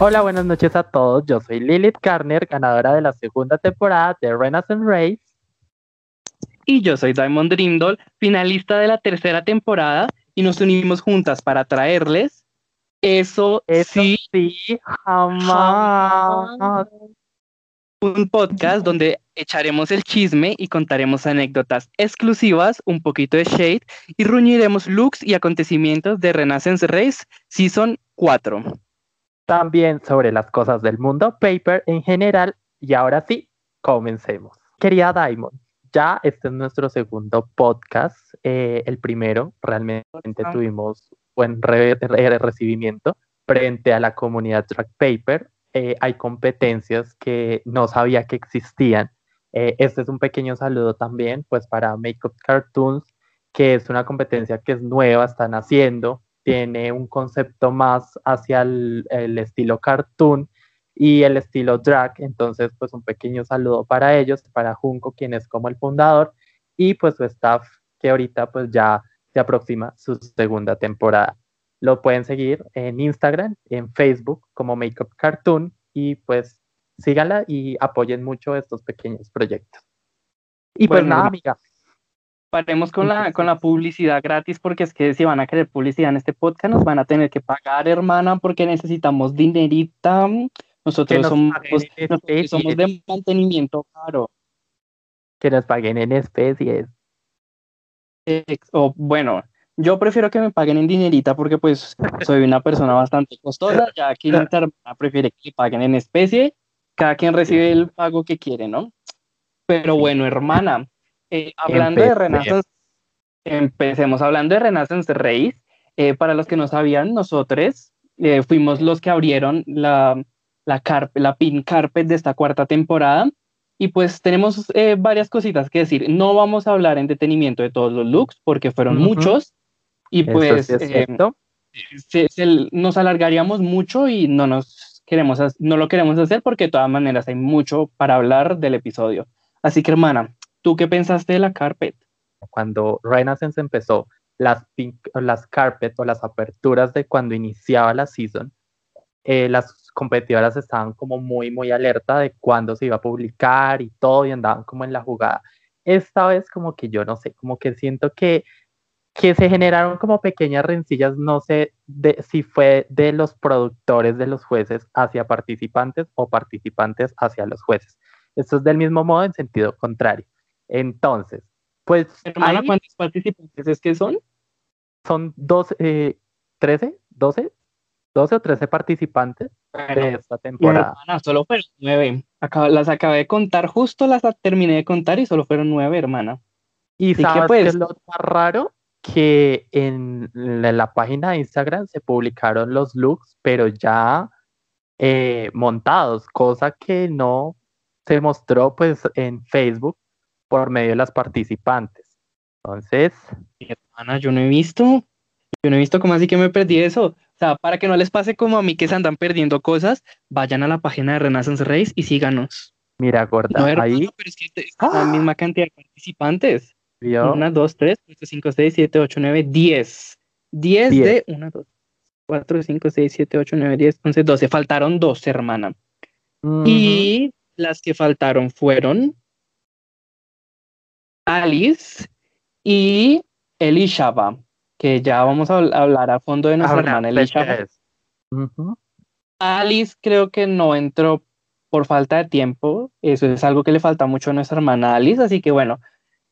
Hola, buenas noches a todos. Yo soy Lilith Garner, ganadora de la segunda temporada de Renaissance Race. Y yo soy Diamond Dreamdoll, finalista de la tercera temporada, y nos unimos juntas para traerles eso, Eso sí, sí, jamás. un podcast donde echaremos el chisme y contaremos anécdotas exclusivas, un poquito de shade y reuniremos looks y acontecimientos de Renaissance Race Season 4. También sobre las cosas del mundo paper en general. Y ahora sí, comencemos. Querida Diamond, ya este es nuestro segundo podcast. eh, el primero, realmente Ajá. tuvimos buen re- re- recibimiento frente a la comunidad Track Paper. Eh, hay competencias que no sabía que existían. Eh, este es un pequeño saludo también, pues para Makeup Cartoons, que es una competencia que es nueva, están haciendo, tiene un concepto más hacia el, el estilo cartoon y el estilo drag, entonces pues un pequeño saludo para ellos, para Junco, quien es como el fundador, y pues su staff, que ahorita pues ya se aproxima su segunda temporada. Lo pueden seguir en Instagram, en Facebook como Makeup Cartoon y pues síganla y apoyen mucho estos pequeños proyectos. Y pues nada, amiga, Paremos con la, con la publicidad gratis porque es que si van a querer publicidad en este podcast nos van a tener que pagar, hermana, porque necesitamos dinerita. Nosotros nos somos, nosotros de mantenimiento caro. que nos paguen en especies. O bueno, yo prefiero que me paguen en dinerita porque pues soy una persona bastante costosa, ya que mi hermana prefiere que le paguen en especie, cada quien recibe el pago que quiere, ¿no? Pero bueno, hermana, eh, hablando de. Renaissance, empecemos hablando de Renaissance Race. Eh, para los que no sabían, nosotros eh, fuimos los que abrieron la, la, carp- la pin carpet de esta cuarta temporada. Y pues tenemos eh, varias cositas que decir. No vamos a hablar en detenimiento de todos los looks porque fueron Ujú. muchos. Y pues sí eh, se- se- nos alargaríamos mucho y no nos queremos, no lo queremos hacer porque de todas maneras hay mucho para hablar del episodio. Así que hermana, ¿tú qué pensaste de la carpet? cuando Renaissance empezó, las, las carpet o las aperturas de cuando iniciaba la season, eh, las competidoras estaban como muy, muy alerta de cuándo se iba a publicar y todo, y andaban como en la jugada. Esta vez como que yo no sé, como que siento que, que se generaron como pequeñas rencillas, no sé de, si fue de los productores de los jueces hacia participantes o participantes hacia los jueces. Esto es del mismo modo en sentido contrario. Entonces, pues Hermana, ahí ¿cuántos participantes es que son? son 12, eh, 13, 12, 12 o 13 participantes de Bueno, esta temporada. hermana, solo fueron nueve. Acaba- las acabé de contar, justo las terminé de contar y solo fueron nueve, hermana. Y que, sabes pues- qué es lo más raro que en la, la página de Instagram se publicaron los looks, pero ya eh, montados, cosa que no se mostró pues en Facebook por medio de las participantes. Entonces, Hermana, yo no he visto, yo no he visto cómo así que me perdí eso. O sea, para que no les pase como a mí que se andan perdiendo cosas, vayan a la página de Renaissance Race y síganos. mira, gorda, No, hermana, ahí pero es que es la ¡Ah! misma cantidad de participantes. vio 1, 2, 3, 4, 5, 6, 7, 8, 9, 10. 10 Diez. de 1, 2, 4, 5, 6, 7, 8, 9, 10, 11, 12. Faltaron dos, hermana. Y las que faltaron fueron Alice y Elishaba, que ya vamos a habl- hablar a fondo de nuestra hermana pues, Elishaba. es. Ujú. Alice creo que no entró por falta de tiempo. Eso es algo que le falta mucho a nuestra hermana Alice, así que bueno,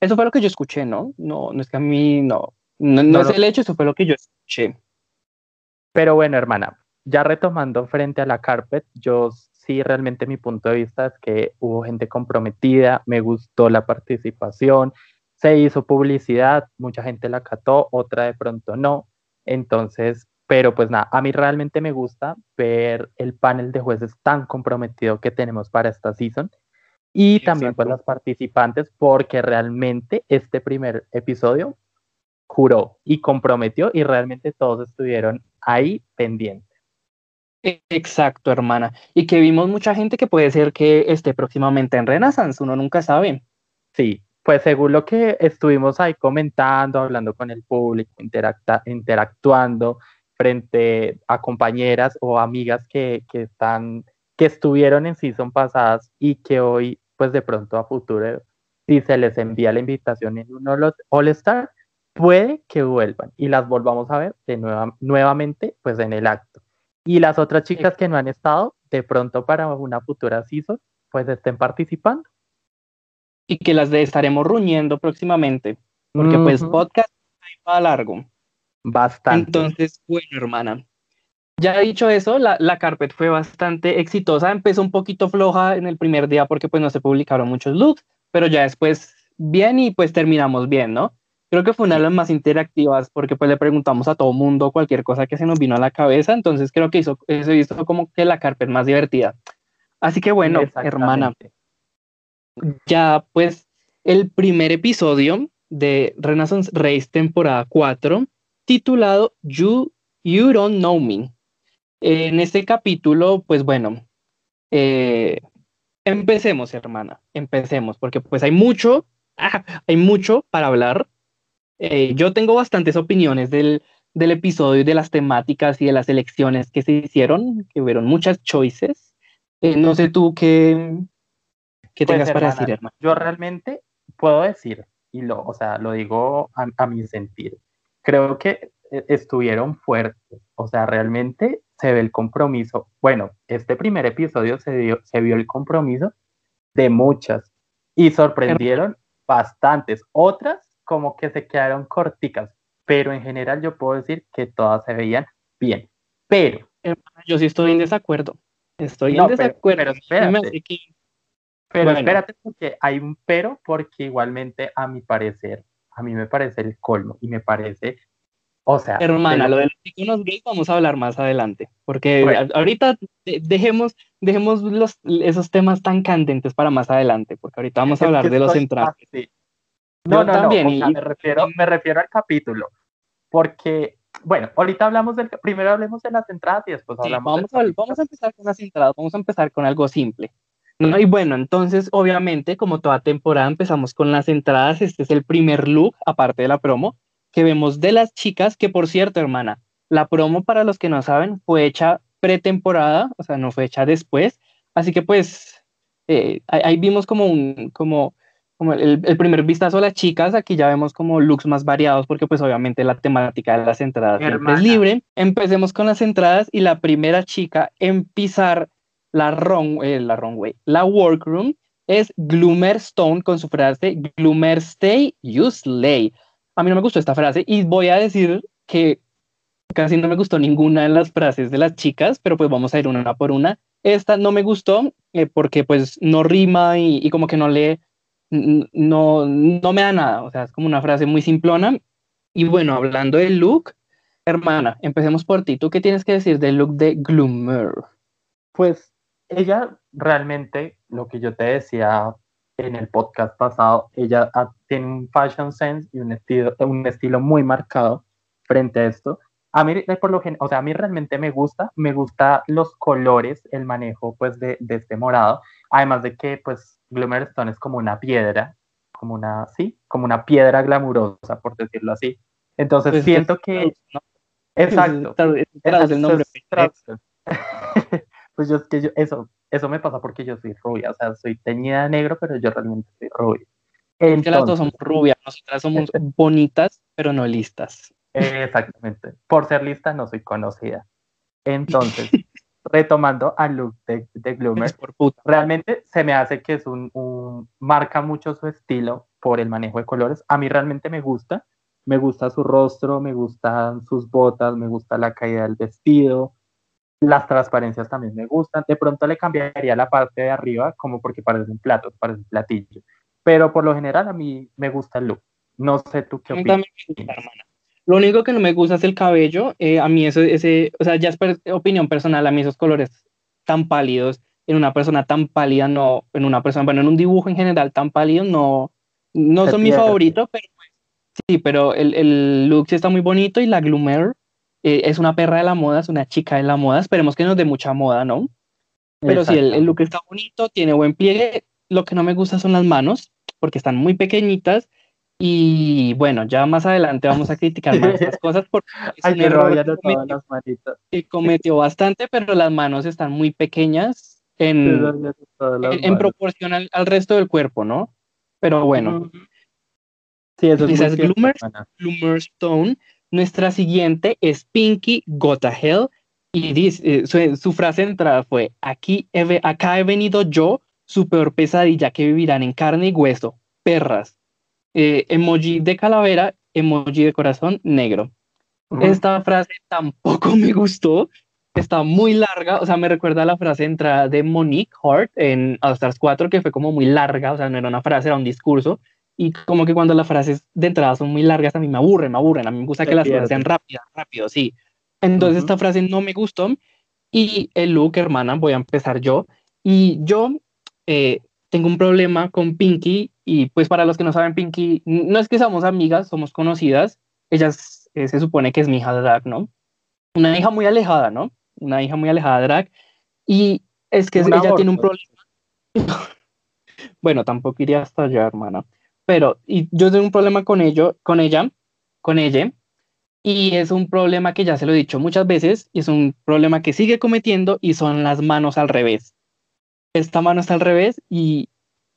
eso fue lo que yo escuché, ¿no? No, no es que a mí no, no, no No, es el hecho, eso fue lo que yo escuché. Pero bueno, hermana, ya retomando frente a la carpet, yo sí realmente mi punto de vista es que hubo gente comprometida, me gustó la participación, se hizo publicidad, mucha gente la cató, otra de pronto no. Entonces, pero pues nada, a mí realmente me gusta ver el panel de jueces tan comprometido que tenemos para esta season y también pues Exacto. los participantes porque realmente este primer episodio juró y comprometió y realmente todos estuvieron ahí pendientes. Exacto, hermana. Y que vimos mucha gente que puede ser que esté próximamente en Renaissance, uno nunca sabe. Sí, pues según lo que estuvimos ahí comentando, hablando con el público, interactuando, frente a compañeras o amigas que, que, están, que estuvieron en season pasadas y que hoy, pues de pronto a futuro, si se les envía la invitación en uno de los All Star, puede que vuelvan y las volvamos a ver de nueva, nuevamente pues en el acto. Y las otras chicas que no han estado, de pronto para una futura season, pues estén participando. Y que las de estaremos ruñendo próximamente, porque pues podcast va largo. Bastante. Entonces, bueno, hermana. Ya dicho eso, la, la carpet fue bastante exitosa. Empezó un poquito floja en el primer día porque pues no se publicaron muchos looks, pero ya después bien y pues terminamos bien, ¿no? Creo que fue una de las más interactivas porque pues le preguntamos a todo mundo cualquier cosa que se nos vino a la cabeza, entonces creo que hizo, eso hizo como que la carpet más divertida. Así que bueno, hermana, ya pues el primer episodio de Renaissance Race temporada 4, titulado You, you Don't Know Me. En este capítulo, pues bueno, eh, empecemos, hermana, empecemos, porque pues hay mucho, ah, hay mucho para hablar. Eh, yo tengo bastantes opiniones del, del episodio y de las temáticas y de las elecciones que se hicieron, que hubieron muchas choices. Eh, no sé tú qué, qué pues, tengas para decir, hermano. Yo realmente puedo decir, y lo, o sea, lo digo a, a mi sentir, creo que e, estuvieron fuertes, o sea, realmente se ve el compromiso. Bueno, este primer episodio se, dio, se vio el compromiso de muchas y sorprendieron bastantes. Otras como que se quedaron corticas, pero en general yo puedo decir que todas se veían bien. Pero yo sí estoy en desacuerdo. Estoy en desacuerdo. Pero, espérate. Pero espérate porque hay un pero porque igualmente a mi parecer, a mí me parece el colmo y me parece o sea, hermana, lo de los iconos gays vamos a hablar más adelante, porque ahorita dejemos, dejemos los, esos temas tan candentes para más adelante, porque ahorita vamos a hablar de los centrales. No, no, también, no, me, refiero, me refiero al capítulo, porque, bueno, ahorita hablamos del, primero hablemos de las entradas y después hablamos vamos, a, vamos a empezar con las entradas, vamos a empezar con algo simple. No, y bueno, entonces, obviamente, como toda temporada, empezamos con las entradas. Este es el primer look, aparte de la promo, que vemos de las chicas, que por cierto, hermana, la promo para los que no saben fue hecha pretemporada, o sea, no fue hecha después, así que pues eh, ahí vimos como un, como, como el, primer vistazo a las chicas, aquí ya vemos como looks más variados, porque pues obviamente la temática de las entradas es libre. Empecemos con las entradas y la primera chica en pisar la, runway, la runway, la workroom, es Gloomer Stone con su frase Gloomer Stay, You Slay a mí no me gustó esta frase y voy a decir que casi no me gustó ninguna de las frases de las chicas, pero pues vamos a ir una por una. Esta no me gustó eh, porque pues no rima y, como que no le, no, no me da nada, o sea, es como una frase muy simplona. Y bueno, hablando del look, hermana, empecemos por ti. ¿Tú qué tienes que decir del look de Gloomer? Pues ella realmente, lo que yo te decía en el podcast pasado, ella tiene un fashion sense y un estilo, un estilo muy marcado frente a esto. A mí, por lo o sea, a mí realmente me gusta, me gusta los colores, el manejo, pues, de, de este morado, además de que, pues, Stone es como una piedra, como una, sí, como una piedra glamurosa, por decirlo así. Entonces, pues siento que... Exacto. Es el nombre. pues yo, que yo, eso, eso me pasa porque yo soy rubia, o sea, soy teñida de negro, pero yo realmente soy rubia. Es que las dos somos rubias, nosotras somos bonitas, pero no listas. Exactamente. Por ser lista no soy conocida. Entonces, retomando al look de, de Gloomer, realmente se me hace que es un, un, marca mucho su estilo por el manejo de colores. A mí realmente me gusta, me gusta su rostro, me gustan sus botas, me gusta la caída del vestido, las transparencias también me gustan. De pronto le cambiaría la parte de arriba, como porque parece un plato, parece un platillo. Pero por lo general a mí me gusta el look. No sé tú qué opinas. Lo único que no me gusta es el cabello. Eh, a mí eso, ese, o sea, ya es opinión personal, a mí esos colores tan pálidos en una persona tan pálida, no, en una persona, bueno, en un dibujo en general tan pálido, no, no son mis favoritos, pero sí, pero el, el look sí está muy bonito y la Gloomer eh, es una perra de la moda, es una chica de la moda, esperemos que nos dé mucha moda, ¿no? Pero sí, el, look está bonito, tiene buen pliegue, lo que no me gusta son las manos, porque están muy pequeñitas Y bueno, ya más adelante vamos a criticar más estas cosas porque es Ay, un error que cometió, las manitas. que cometió bastante, pero las manos están muy pequeñas en, en, proporción al, al resto del cuerpo, ¿no? Pero bueno. Sí, eso es. Nuestra siguiente es Pinky Gota Hell. Y dice, eh, su, su frase de entrada fue: Aquí he Acá he venido yo, su peor pesadilla que vivirán en carne y hueso, perras. Eh, emoji de calavera, emoji de corazón negro. Esta frase tampoco me gustó. Está muy larga, o sea, me recuerda a la frase de entrada de Monique Hart en All Stars 4, que fue como muy larga, o sea, no era una frase, era un discurso. Y como que cuando las frases de entrada son muy largas, a mí me aburren, me aburren. A mí me gusta que las frases sean rápidas, rápido, sí. Entonces, esta frase no me gustó. Y el look, hermana, voy a empezar yo. Y yo eh, tengo un problema con Pinky. Y pues, para los que no saben, Pinky, no es que somos amigas, somos conocidas. Ella es- eh, se supone que es mi hija drag, ¿no? Una hija muy alejada, ¿no? Una hija muy alejada de drag. Y es que ella tiene un aborto. problema. bueno, tampoco iría hasta allá, hermana. Pero y yo tengo un problema con ello, con ella, con ella. Y es un problema que ya se lo he dicho muchas veces, y es un problema que sigue cometiendo, y son las manos al revés. Esta mano está al revés, y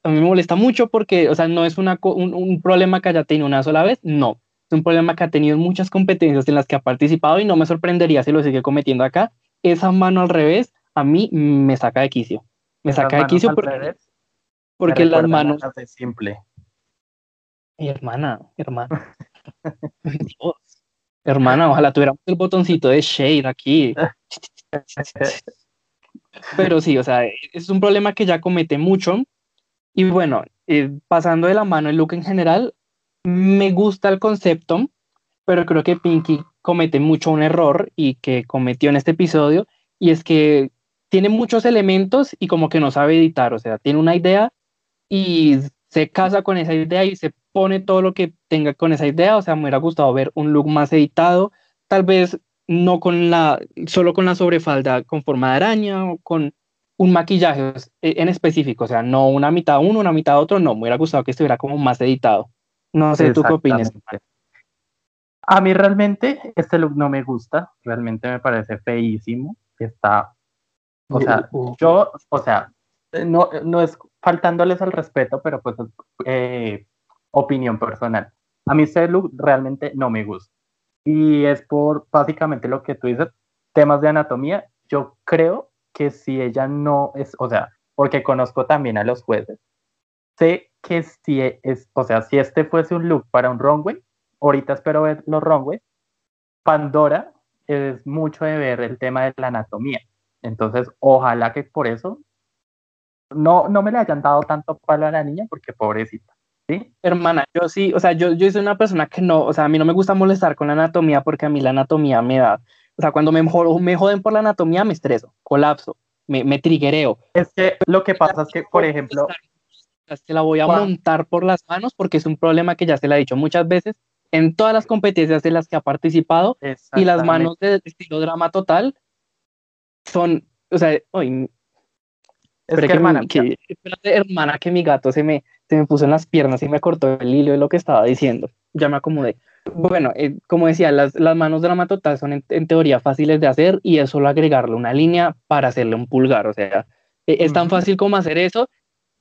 a mí me molesta mucho porque, o sea, no es una, un, un problema que haya tenido una sola vez, no. Es un problema que ha tenido en muchas competencias en las que ha participado, y no me sorprendería si lo sigue cometiendo acá. Esa mano al revés, a mí me saca de quicio. Me saca de quicio porque, revés porque las manos. de simple. Hermana, hermana. Dios. Hermana, ojalá tuviéramos el botoncito de shade aquí. Pero sí, o sea, es un problema que ya comete mucho. Y bueno, eh, pasando de la mano el look en general, me gusta el concepto, pero creo que Pinky comete mucho un error y que cometió en este episodio, y es que tiene muchos elementos y como que no sabe editar, o sea, tiene una idea y se casa con esa idea y se pone todo lo que tenga con esa idea, o sea, me hubiera gustado ver un look más editado, tal vez no con la, solo con la sobrefalda con forma de araña o con un maquillaje eh, en específico, o sea, no una mitad uno, una mitad otro, no, me hubiera gustado que estuviera como más editado. No sé, ¿tú qué opinas? A mí realmente este look no me gusta, realmente me parece feísimo. Está, o sea, Uh, uh. yo, o sea, no, no es faltándoles al respeto, pero pues es eh, opinión personal. A mí este look realmente no me gusta. Y es por básicamente lo que tú dices, temas de anatomía. Yo creo que si ella no es, o sea, porque conozco también a los jueces, sé que si es, o sea, si este fuese un look para un runway, ahorita espero ver los runways, Pandora es mucho de ver el tema de la anatomía. Entonces, ojalá que por eso no, no me le hayan dado tanto palo a la niña, porque pobrecita. ¿Sí? Hermana, yo sí, o sea, yo, yo soy una persona que no, o sea, a mí no me gusta molestar con la anatomía porque a mí la anatomía me da, o sea, cuando me, me joden por la anatomía me estreso, colapso, me, me triguereo. Es que lo que pasa es que, por ejemplo, Se la voy a Juan. montar por las manos porque es un problema que ya se le ha dicho muchas veces en todas las competencias de las que ha participado y las manos de estilo drama total son, o sea, uy, es que, hermana, mi, que- espérate, hermana, que mi gato se me, se me puso en las piernas y me cortó el hilo de lo que estaba diciendo. Ya me acomodé. Bueno, eh, como decía, las, las manos drama total son en, en teoría fáciles de hacer y es solo agregarle una línea para hacerle un pulgar. O sea, eh, es tan fácil como hacer eso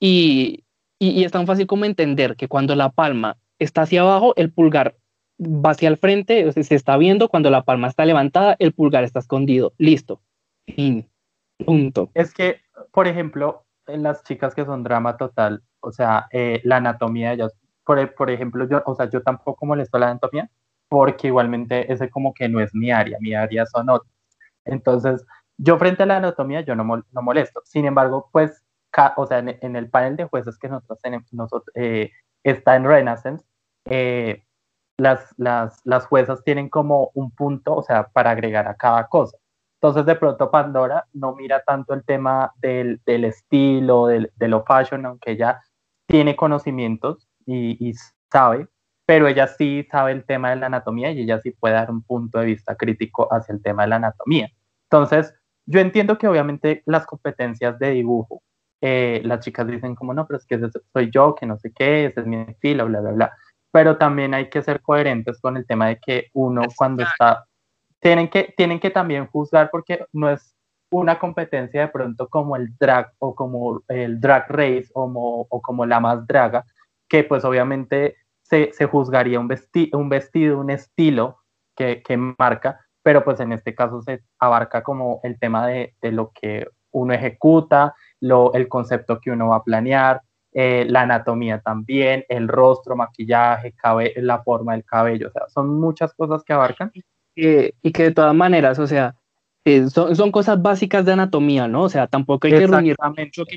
y, y, y es tan fácil como entender que cuando la palma está hacia abajo, el pulgar va hacia el frente, o sea, se está viendo, cuando la palma está levantada, el pulgar está escondido. Listo. Fin. Punto. Es que, por ejemplo, en las chicas que son drama total, o sea, eh, la anatomía de ellas, por, por ejemplo, yo, o sea, yo tampoco molesto la anatomía, porque igualmente ese como que no es mi área, mi área son otras. Entonces, yo frente a la anatomía, yo no, mol- no molesto. Sin embargo, pues, ca- o sea, en, en el panel de jueces que nosotros tenemos, nosotros, eh, está en Renaissance, eh, las, las, las juezas tienen como un punto, o sea, para agregar a cada cosa. Entonces, de pronto Pandora no mira tanto el tema del, del estilo, del, de lo fashion, aunque ella tiene conocimientos y, y sabe, pero ella sí sabe el tema de la anatomía y ella sí puede dar un punto de vista crítico hacia el tema de la anatomía. Entonces, yo entiendo que obviamente las competencias de dibujo, eh, las chicas dicen como, no, pero es que soy yo, que no sé qué, ese es mi estilo, bla, bla, bla. pero también hay que ser coherentes con el tema de que uno cuando está, tienen que, tienen que también juzgar porque no es una competencia de pronto como el drag o como el drag race o como, la más draga, que pues obviamente se, juzgaría un, un vestido, un estilo que, marca, pero pues en este caso se abarca como el tema de, lo que uno ejecuta, lo, el concepto que uno va a planear, eh, la anatomía también, el rostro, maquillaje, la forma del cabello, o sea, son muchas cosas que abarcan. y que de todas maneras, o sea, eh, son, son, cosas básicas de anatomía, ¿no? O sea, tampoco hay que reunir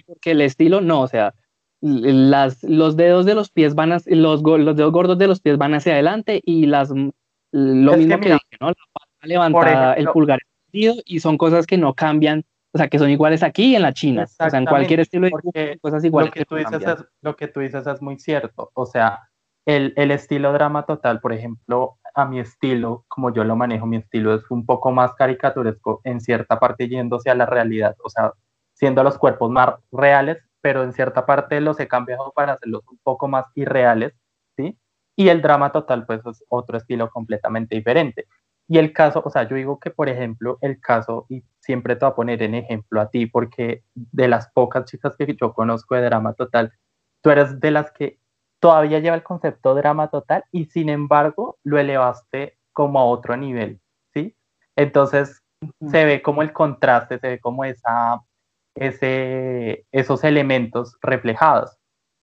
porque el estilo, no, o sea, las, los dedos de los pies van a, los, los dedos gordos de los pies van hacia adelante y las, lo mismo que, dije, ¿no? La pata levantada, el pulgar y son cosas que no cambian, o sea, que son iguales aquí y en la China, o sea, en cualquier estilo de dibujo, cosas iguales. Lo que, tú dices es, lo que tú dices es muy cierto, o sea, el, el estilo drama total, por ejemplo, a mi estilo, como yo lo manejo, mi estilo es un poco más caricaturesco en cierta parte yéndose a la realidad, o sea, siendo los cuerpos más reales, pero en cierta parte los he cambiado para hacerlos un poco más irreales, ¿sí? Y el drama total, pues es otro estilo completamente diferente. Y el caso, o sea, yo digo que, por ejemplo, el caso, y siempre te voy a poner en ejemplo a ti, porque de las pocas chicas que yo conozco de drama total, tú eres de las que todavía lleva el concepto drama total y sin embargo lo elevaste como a otro nivel, ¿sí? Entonces se ve como el contraste, se ve como esa, ese, esos elementos reflejados.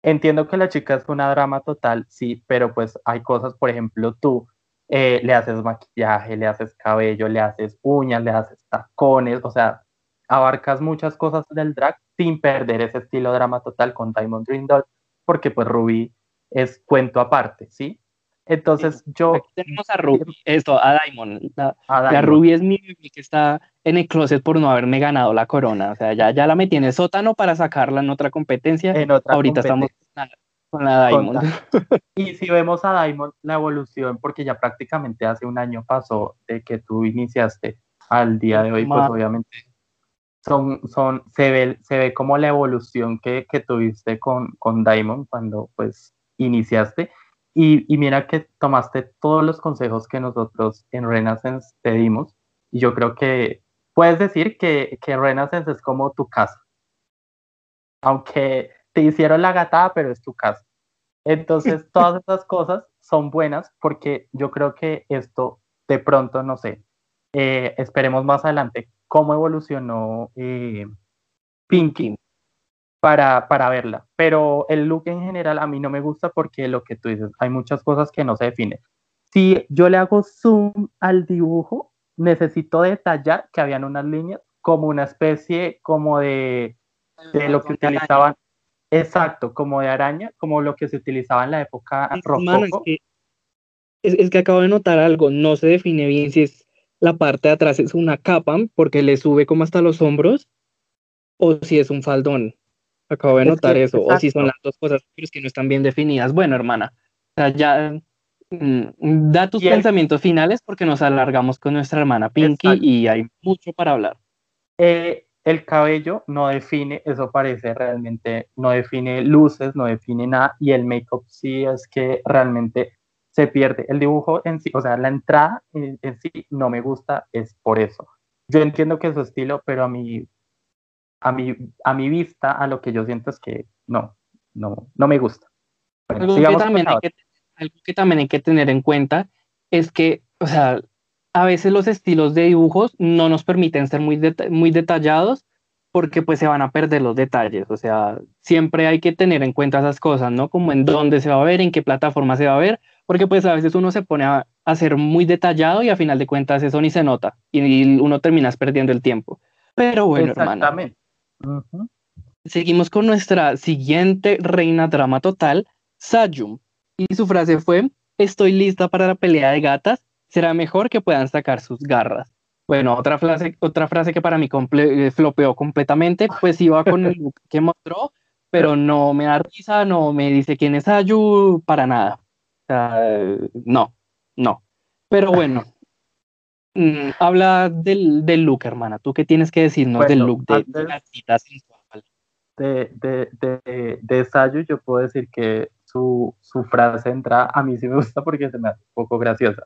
Entiendo que la chica es una drama total, sí, pero pues hay cosas, por ejemplo, tú eh, le haces maquillaje, le haces cabello, le haces uñas, le haces tacones, o sea, abarcas muchas cosas del drag sin perder ese estilo drama total con Diamond Dream Doll, porque pues Ruby es cuento aparte, ¿sí? Entonces yo... Aquí tenemos a Ruby, esto, a Diamond. La, Ruby es mi que está en el closet por no haberme ganado la corona. O sea, ya, ya la metí en el sótano para sacarla en otra competencia. En otra Ahorita estamos con la Diamond. y si vemos a Diamond, la evolución, porque ya prácticamente hace un año pasó de que tú iniciaste al día de hoy, pues obviamente son, son, se, ve, se ve como la evolución que, que tuviste con, con Diamond cuando pues iniciaste. Y, mira que tomaste todos los consejos que nosotros en Renaissance te dimos. Y yo creo que puedes decir que, que Renaissance es como tu casa. Aunque te hicieron la gatada, pero es tu casa. Entonces, todas estas cosas son buenas porque yo creo que esto de pronto, no sé, eh, esperemos más adelante cómo evolucionó eh, Pinky para, para verla. Pero el look en general a mí no me gusta porque lo que tú dices, hay muchas cosas que no se definen. Si yo le hago zoom al dibujo, necesito detallar que habían unas líneas como una especie como de, de lo que utilizaban. Exacto, como de araña, como lo que se utilizaba en la época. Es, es, que acabo de notar algo, no se define bien si es la parte de atrás es una capa porque le sube como hasta los hombros o si es un faldón. Acabo de notar eso. O si son las dos cosas, pero es que no están bien definidas. Bueno, hermana, o sea, ya mm, da tus pensamientos finales porque nos alargamos con nuestra hermana Pinky y hay mucho para hablar. Eh, el cabello no define, eso parece realmente, no define luces, no define nada, y el make-up sí es que realmente se pierde. El dibujo en sí, o sea, la entrada en, en sí no me gusta, es por eso. Yo entiendo que es su estilo, pero a mí a mi, a mi vista, a lo que yo siento es que no, no, no me gusta. algo, que también hay que, algo que también hay que tener en cuenta es que, o sea, a veces los estilos de dibujos no nos permiten ser muy, muy detallados porque pues se van a perder los detalles, o sea, siempre hay que tener en cuenta esas cosas, ¿no? Como en dónde se va a ver, en qué plataforma se va a ver, porque pues a veces uno se pone a, a ser muy detallado y a final de cuentas eso ni se nota y, uno termina perdiendo el tiempo. Pero bueno, hermano. Seguimos con nuestra siguiente reina drama total, Sayum. Y su frase fue, estoy lista para la pelea de gatas, será mejor que puedan sacar sus garras. Bueno, otra frase, otra frase que para mí eh, flopeó completamente, pues iba con el look que mostró, pero no me da risa, no me dice quién es Sayu, para nada. no, no. Pero bueno, Mm, habla del, del, look, hermana. ¿Tú qué tienes que decirnos del look de de, de, de, de, Sayu, yo puedo decir que su, su frase de entrada, a mí sí me gusta porque se me hace un poco graciosa.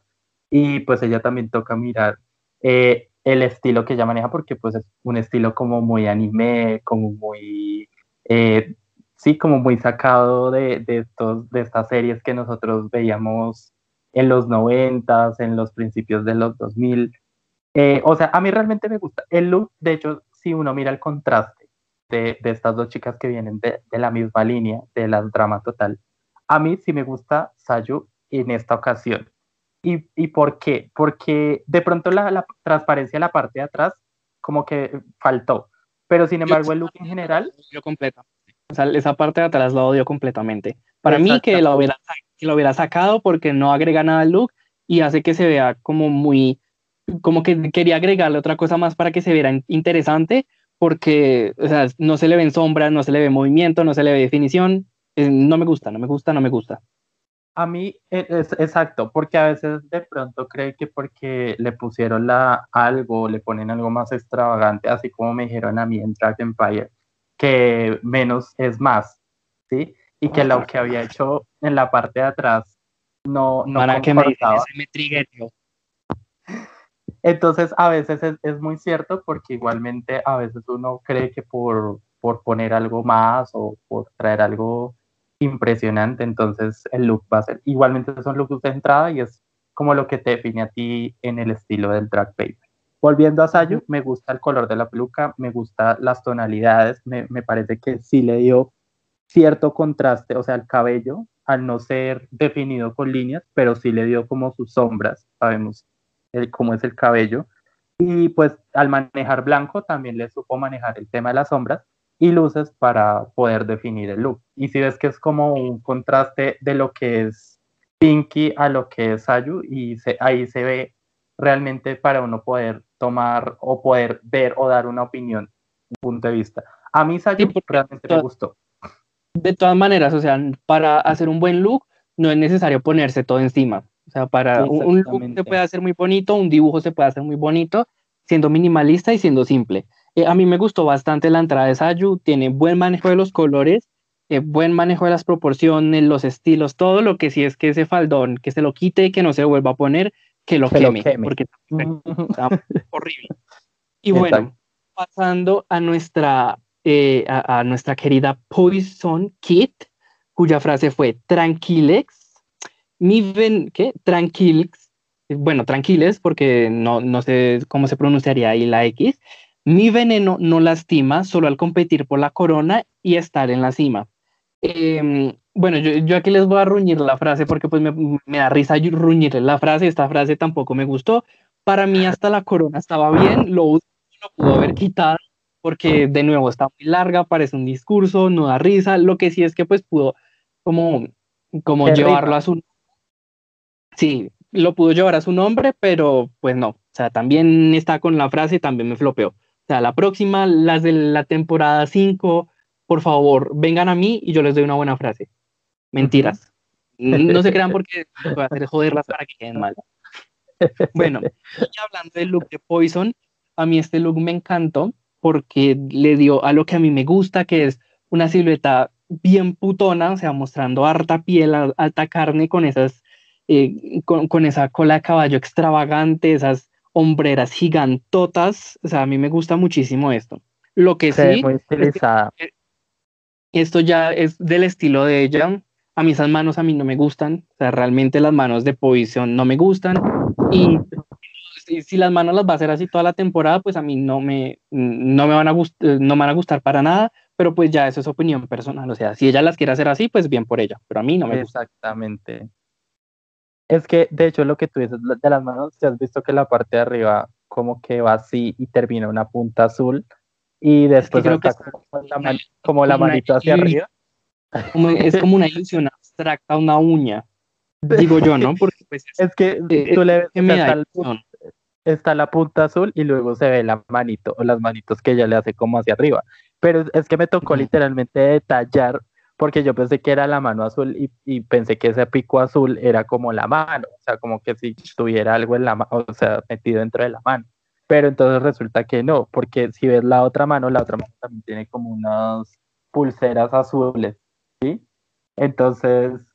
Y pues ella también toca mirar eh, el estilo que ella maneja porque pues es un estilo como muy anime, como muy, eh, sí, como muy sacado de, de, estos, de estas series que nosotros veíamos en los noventas, en los principios de los 2000. Eh, o sea, a mí realmente me gusta. El look, de hecho, si uno mira el contraste de, de estas dos chicas que vienen de, de, la misma línea, de la drama total, a mí sí me gusta Sayu en esta ocasión. ¿Y, ¿Y por qué? Porque de pronto la, la transparencia de la parte de atrás como que faltó. Pero sin embargo, el look en general... Yo completa. O sea, esa parte de atrás la odio completamente. Para mí que lo, hubiera, que lo hubiera sacado porque no agrega nada al look y hace que se vea como muy, como que quería agregarle otra cosa más para que se viera interesante porque, o sea, no se le ven sombras, no se le ve movimiento, no se le ve definición. No me gusta, no me gusta, no me gusta. A mí e, es exacto, porque a veces de pronto cree que porque le pusieron la, algo, le ponen algo más extravagante, así como me dijeron a mí en Track Empire, que menos es más, ¿sí? Y que lo que había hecho en la parte de atrás no, no Para que me, me Entonces, a veces es, es, muy cierto porque igualmente a veces uno cree que por, por poner algo más o por traer algo impresionante, entonces el look va a ser, igualmente son looks de entrada y es como lo que te define a ti en el estilo del drag paper. Volviendo a Sayu, me gusta el color de la peluca, me gusta las tonalidades, me, me, parece que sí le dio cierto contraste, o sea, el cabello, al no ser definido con líneas, pero sí le dio como sus sombras, sabemos el, cómo es el cabello. Y pues al manejar blanco también le supo manejar el tema de las sombras y luces para poder definir el look. Y si ves que es como un contraste de lo que es Pinky a lo que es Sayu, y se, ahí se ve realmente para uno poder tomar o poder ver o dar una opinión, un punto de vista. A mí Sayu sí, realmente me gustó. De todas maneras, o sea, para hacer un buen look no es necesario ponerse todo encima. O sea, para un look se puede hacer muy bonito, un dibujo se puede hacer muy bonito, siendo minimalista y siendo simple. Eh, a mí me gustó bastante la entrada de Sayu, tiene buen manejo de los colores, eh, buen manejo de las proporciones, los estilos, todo lo que sí es que ese faldón, que se lo quite, que no se vuelva a poner, que lo, queme, porque está horrible. Y bueno, pasando a nuestra, eh, a, nuestra querida Poison Kit, cuya frase fue tranquilex, mi ven, ¿qué? Tranquilex, bueno, tranquiles, porque no, no sé cómo se pronunciaría ahí la X, mi veneno no lastima solo al competir por la corona y estar en la cima. Eh, bueno, yo, yo, aquí les voy a ruñir la frase porque pues me, me da risa ruñir la frase, esta frase tampoco me gustó. Para mí hasta la corona estaba bien, lo, lo pudo haber quitado porque de nuevo está muy larga, parece un discurso, no da risa, lo que sí es que pues pudo como, como llevarlo a su... Sí, lo pudo llevar a su nombre, pero pues no, o sea, también está con la frase, también me flopeó sea, la próxima, las de la temporada 5, por favor, vengan a mí y yo les doy una buena frase. Mentiras. No se crean porque voy a hacer joderlas para que queden mal. Bueno, y hablando del look de Poison, a mí este look me encantó porque le dio a lo que a mí me gusta, que es una silueta bien putona, o sea, mostrando harta piel, alta carne con esas, eh, con, con, esa cola de caballo extravagante, esas hombreras gigantotas. O sea, a mí me gusta muchísimo esto. Lo que sí. sí muy estilizada. Es esto ya es del estilo de ella. A mí esas manos a mí no me gustan. O sea, realmente las manos de Poison no me gustan. Y si, si, las manos las va a hacer así toda la temporada, pues a mí no me, no me van a gustar, no me van a gustar para nada. Pero pues ya eso es opinión personal. O sea, si ella las quiere hacer así, pues bien por ella. Pero a mí no me gusta. Exactamente. Es que, de hecho, lo que tú dices de las manos, te has visto que la parte de arriba como que va así y termina una punta azul y después es que como, la, man, como la manito hacia arriba. Como, es como una ilusión abstracta, una uña, digo yo, ¿no? Porque pues, es que eh, tú le ves que está, el, está, la punta azul y luego se ve la manito o las manitos que ella le hace como hacia arriba. Pero es que me tocó literalmente detallar porque yo pensé que era la mano azul y, y, pensé que ese pico azul era como la mano, o sea, como que si tuviera algo en la mano, o sea, metido dentro de la mano. Pero entonces resulta que no, porque si ves la otra mano, la otra mano también tiene como unas pulseras azules, ¿sí? Entonces,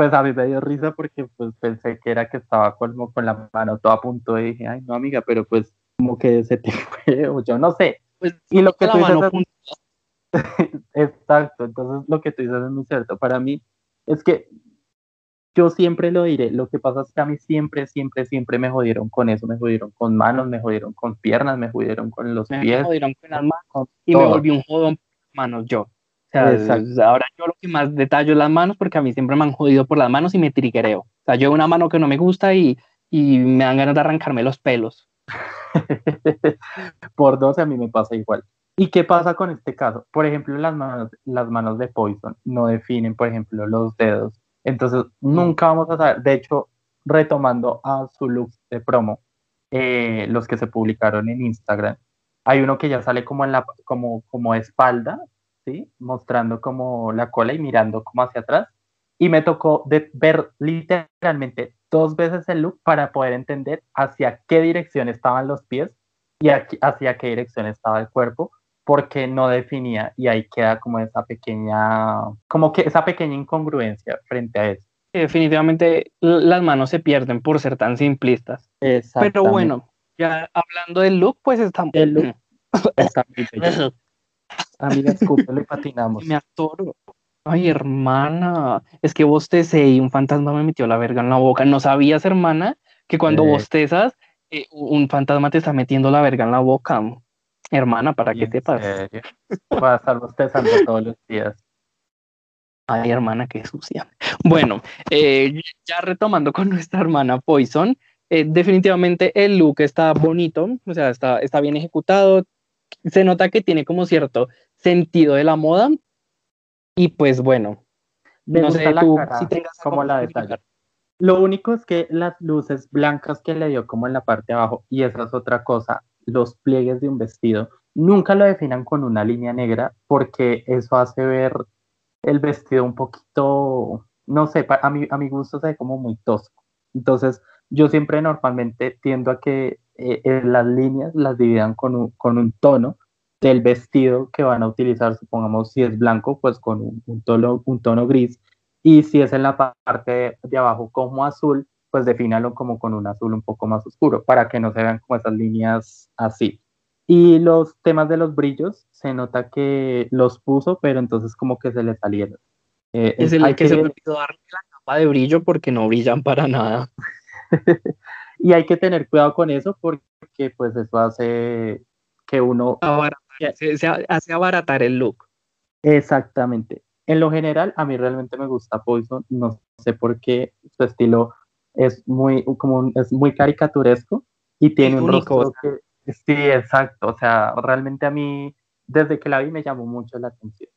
pues a mí me dio risa porque pues pensé que era que estaba como con la mano toda a punto y dije, ay no amiga, pero pues como que se te fue, o yo no sé. Pues, y lo que tú dices es- Exacto, entonces lo que tú dices es muy cierto. Para mí es que yo siempre lo diré, lo que pasa es que a mí siempre, siempre, siempre me jodieron con eso, me jodieron con manos, me jodieron con piernas, me jodieron con los me pies, jodieron con las manos y me volví un jodón manos yo. Sea, Exacto. ahora yo lo que más detallo es las manos porque a mí siempre me han jodido por las manos y me triguereo. O sea, yo una mano que no me gusta y, y me dan ganas de arrancarme los pelos. Por dos a mí me pasa igual. ¿Y qué pasa con este caso? Por ejemplo, las manos, las manos de Poison no definen, por ejemplo, los dedos. Entonces, nunca vamos a saber. De hecho, retomando a su look de promo, eh, los que se publicaron en Instagram, hay uno que ya sale como en la, como, como espalda, ¿sí? Mostrando como la cola y mirando como hacia atrás. Y me tocó de ver literalmente dos veces el look para poder entender hacia qué dirección estaban los pies y aquí- hacia qué dirección estaba el cuerpo, porque no definía y ahí queda como esa pequeña, como que esa pequeña incongruencia frente a eso. Definitivamente las manos se pierden por ser tan simplistas. Pero bueno, ya hablando del look, pues estamos... El look. está muy bello. Amiga, escúpelo y patinamos. Me atoro. Ay, hermana, es que bostecé y un fantasma me metió la verga en la boca. ¿No sabías, hermana, que cuando Eh. bostezas, eh, un fantasma te está metiendo la verga en la boca? Hermana, para que ¿En sepas. serio? A estar bostezando todos los días. Ay, hermana, qué sucia. Bueno, eh, ya retomando con nuestra hermana Poison, eh, definitivamente el look está bonito, o sea, está, está bien ejecutado. Se nota que tiene como cierto sentido de la moda. Y pues bueno, Me no gusta sé la tú cara, si tengas algo como la detalla. Lo único es que las luces blancas que le dio como en la parte de abajo, y esa es otra cosa, los pliegues de un vestido, nunca lo definan con una línea negra porque eso hace ver el vestido un poquito, no sé, a mi, a mi gusto se ve como muy tosco. Entonces, yo siempre normalmente tiendo a que eh, eh, las líneas las dividan con un, con un tono del vestido que van a utilizar, supongamos si es blanco, pues con un, un tono, un tono gris, y si es en la pa- parte de, de abajo como azul, pues defínalo como con un azul un poco más oscuro, para que no se vean como esas líneas así. Y los temas de los brillos, se nota que los puso, pero entonces como que se le salieron. Eh, Es el hay que se que- me olvidó darle la capa de brillo porque no brillan para nada. y hay que tener cuidado con eso porque pues eso hace que uno Abaratar- se, se hace abaratar el look. Exactamente. En lo general, a mí realmente me gusta Poison, no sé por qué su estilo es muy, como un- es muy caricaturesco y tiene Es un único, rostro que, sí, exacto, o sea, realmente a mí, desde que la vi me llamó mucho la atención.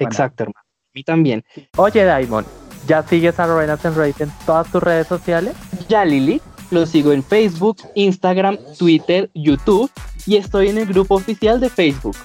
Exacto, hermano. A mí también. Oye, Diamond, ¿ya sigues a Renaissance Race en todas tus redes sociales? Ya Lili, lo sigo en Facebook, Instagram, Twitter, YouTube y estoy en el grupo oficial de Facebook.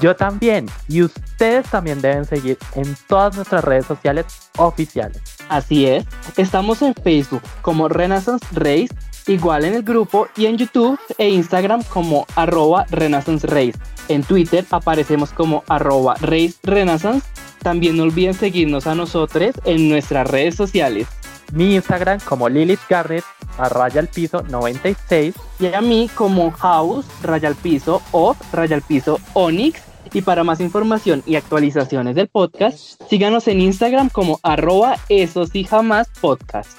Yo también, y ustedes también deben seguir en todas nuestras redes sociales oficiales. Así es, estamos en Facebook como Renaissance Race, igual en el grupo y en YouTube e Instagram como arroba Renaissance Race. En Twitter aparecemos como arroba Race Renaissance. También no olviden seguirnos a nosotros en nuestras redes sociales. Mi Instagram como Lilith Garrett, a raya al piso 96. Y a mí como House, raya al piso, of, raya al piso, Onyx. Y para más información y actualizaciones del podcast, síganos en Instagram como arroba eso sí jamás podcast.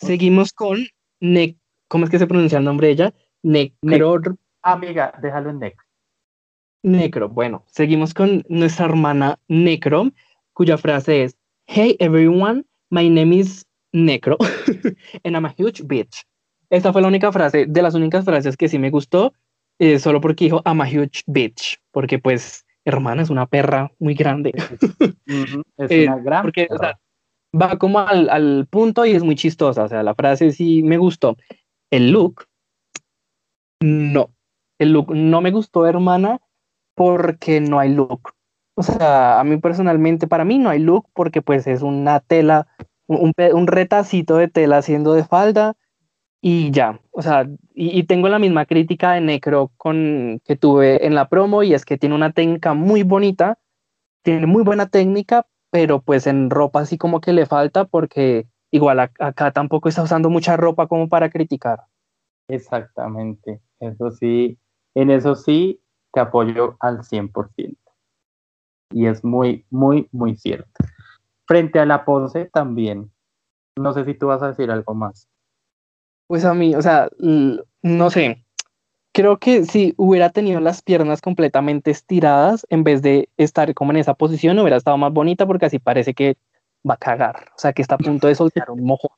Seguimos con ne ¿cómo es que se pronuncia el nombre de ella? Necro, Amiga, déjalo en next. Necro. Bueno, seguimos con nuestra hermana Necro, cuya frase es Hey everyone, my name is Necro and I'm a huge bitch. Esta fue la única frase, de las únicas frases que sí me gustó, eh, solo porque dijo I'm a huge bitch, porque pues, hermana, es una perra muy grande. Es Eh, una gran. porque, o perra. sea, va como al, al punto y es muy chistosa. O sea, la frase sí me gustó. El look, no. El look no me gustó, hermana, porque no hay look. O sea, a mí personalmente, para mí no hay look porque pues es una tela, un, un retacito de tela haciendo de falda y ya. O sea, y, y tengo la misma crítica de Necro con, que tuve en la promo y es que tiene una técnica muy bonita, tiene muy buena técnica, pero pues en ropa así como que le falta porque igual acá tampoco está usando mucha ropa como para criticar. Exactamente, eso sí, en eso sí te apoyo al 100%. Y es muy, muy, muy cierto. Frente a la pose también, no sé si tú vas a decir algo más. Pues a mí, o sea, no sé, creo que si hubiera tenido las piernas completamente estiradas, en vez de estar como en esa posición, hubiera estado más bonita porque así parece que va a cagar, o sea, que está a punto de soltar un mojón.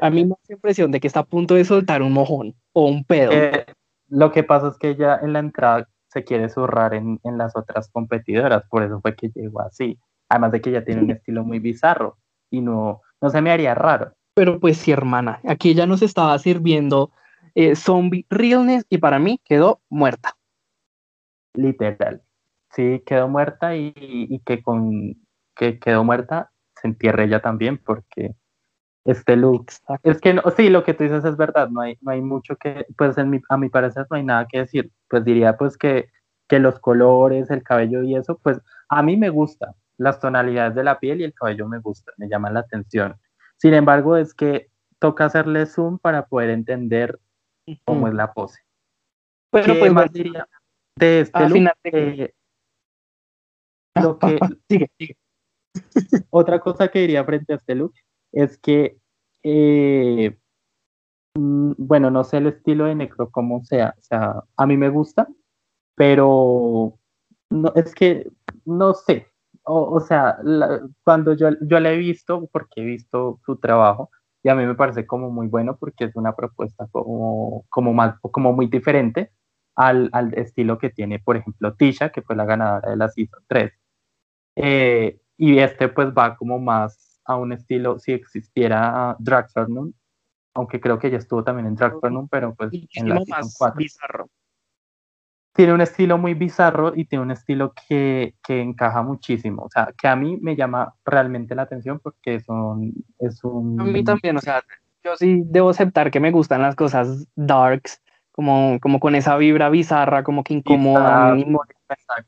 A, mí me da la impresión de que está a punto de soltar un mojón o un pedo. Eh, lo que pasa es que ella en la entrada se quiere zurrar en, en, las otras competidoras, por eso fue que llegó así. Además de que ella tiene un estilo muy bizarro y no, no se me haría raro. Pero pues sí, hermana, aquí ella nos estaba sirviendo eh, zombie realness y para mí quedó muerta. Literal. Sí, quedó muerta y, y que con que quedó muerta se entierre ella también porque este look. Es que no, sí, lo que tú dices es verdad, no hay, no hay mucho que, pues en mi, a mi parecer no hay nada que decir. Pues diría pues que, que los colores, el cabello y eso, pues a mí me gusta. Las tonalidades de la piel y el cabello me gustan, me llaman la atención. Sin embargo, es que toca hacerle zoom para poder entender cómo es la pose. Bueno, pues más diría de este look? Eh, lo que, sigue, sigue. Otra cosa que diría frente a este look es que, eh, mm, bueno, no sé el estilo de Necro como sea, o sea, a mí me gusta, pero no, es que no sé, o, sea, cuando yo, yo la he visto, porque he visto su trabajo, y a mí me parece como muy bueno porque es una propuesta como, como, más, como muy diferente al, al estilo que tiene, por ejemplo, Tisha, que fue la ganadora de la Season 3. Eh, y este pues va como más a un estilo, si existiera Drag aunque creo que ya estuvo también en Drag pero pues en la más 4. bizarro. Tiene un estilo muy bizarro y tiene un estilo que, que, encaja muchísimo, o sea, que a mí me llama realmente la atención porque son, es un... A mí también, o sea, yo sí debo aceptar que me gustan las cosas darks, como, como con esa vibra bizarra, como que incomodan.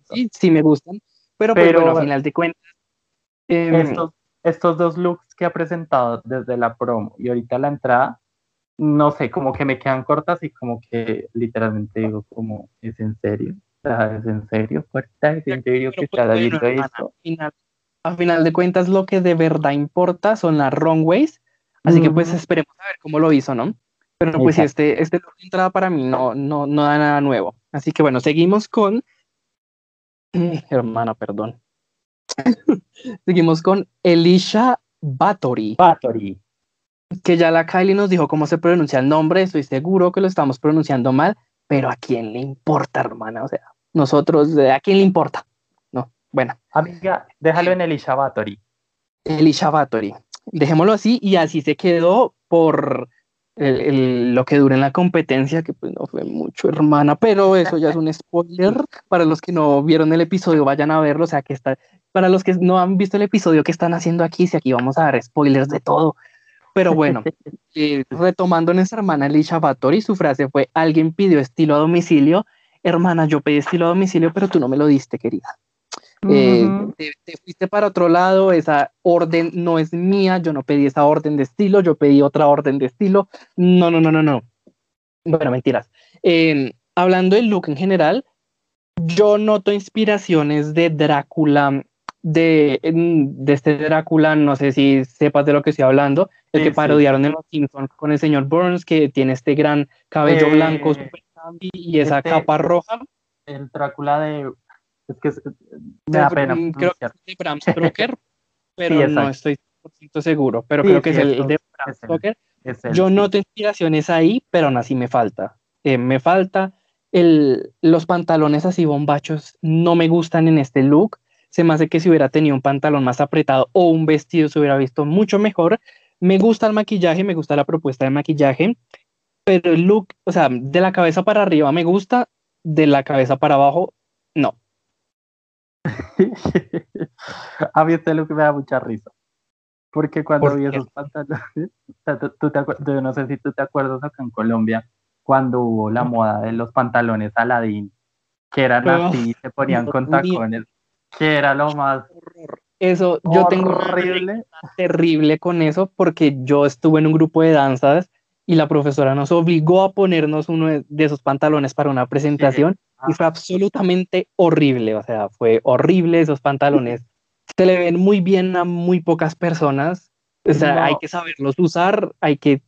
Sí, sí me gustan, pero, pues, pero bueno, al final de cuentas Em, estos, estos dos looks que ha presentado desde la promo y ahorita la entrada, no sé, como que me quedan cortas y como que literalmente digo como, ¿es en serio? ¿Es en serio, puerta? ¿Es en serio que está viendo esto? A final, de cuentas, lo que de verdad importa son las runways, así que pues esperemos a ver cómo lo hizo, ¿no? Pero pues este, este look de entrada para mí no, no, no da nada nuevo. Así que bueno, seguimos con... Hermana, perdón. Seguimos con Elisha Bathory. Bathory. Que ya la Kylie nos dijo cómo se pronuncia el nombre, estoy seguro que lo estamos pronunciando mal, pero ¿a quién le importa, hermana? O sea, nosotros, ¿a quién le importa? No, bueno. Amiga, déjalo en Elisha Bathory. Elisha Bathory. Dejémoslo así y así se quedó por lo que dura en la competencia, que pues no fue mucho, hermana, pero eso ya es un spoiler. Para los que no vieron el episodio, vayan a verlo. O sea, que está, para los que no han visto el episodio que están haciendo aquí, si aquí vamos a dar spoilers de todo. Pero bueno, eh, retomando nuestra hermana Alicia Batori, su frase fue: Alguien pidió estilo a domicilio. Hermana, yo pedí estilo a domicilio, pero tú no me lo diste, querida. Eh, te, fuiste para otro lado, esa orden no es mía, yo no pedí esa orden de estilo, yo pedí otra orden de estilo. No, no, no, no, no. Bueno, mentiras. hablando del look en general, yo noto inspiraciones de Drácula, de, de este Drácula, no sé si sepas de lo que estoy hablando, el que parodiaron en Los Simpsons con el señor Burns, que tiene este gran cabello eh, blanco y esa este capa roja. El Drácula de es que me da pena. Creo que es de Bram Stoker, pero no estoy seguro. Pero creo que es el de Bram Stoker. Yo noto inspiraciones ahí, pero aún así me falta. Eh, me falta el, los pantalones así bombachos, no me gustan en este look. Se me hace que si hubiera tenido un pantalón más apretado o un vestido se hubiera visto mucho mejor. Me gusta el maquillaje, me gusta la propuesta de maquillaje, pero el look, o sea, de la cabeza para arriba me gusta, de la cabeza para abajo, no. a mí este look me da mucha risa. Porque cuando vi esos pantalones, tú, te yo no sé si tú te acuerdas acá en Colombia, cuando hubo la moda de los pantalones Aladín, que eran así, se ponían con tacones, que era lo más Eso, yo tengo horrible. terrible con eso porque yo estuve en un grupo de danzas y la profesora nos obligó a ponernos uno de- de esos pantalones para una presentación y fue absolutamente horrible, o sea, fue horrible esos pantalones. Se le ven muy bien a muy pocas personas, o sea, No. hay que saberlos usar, hay que,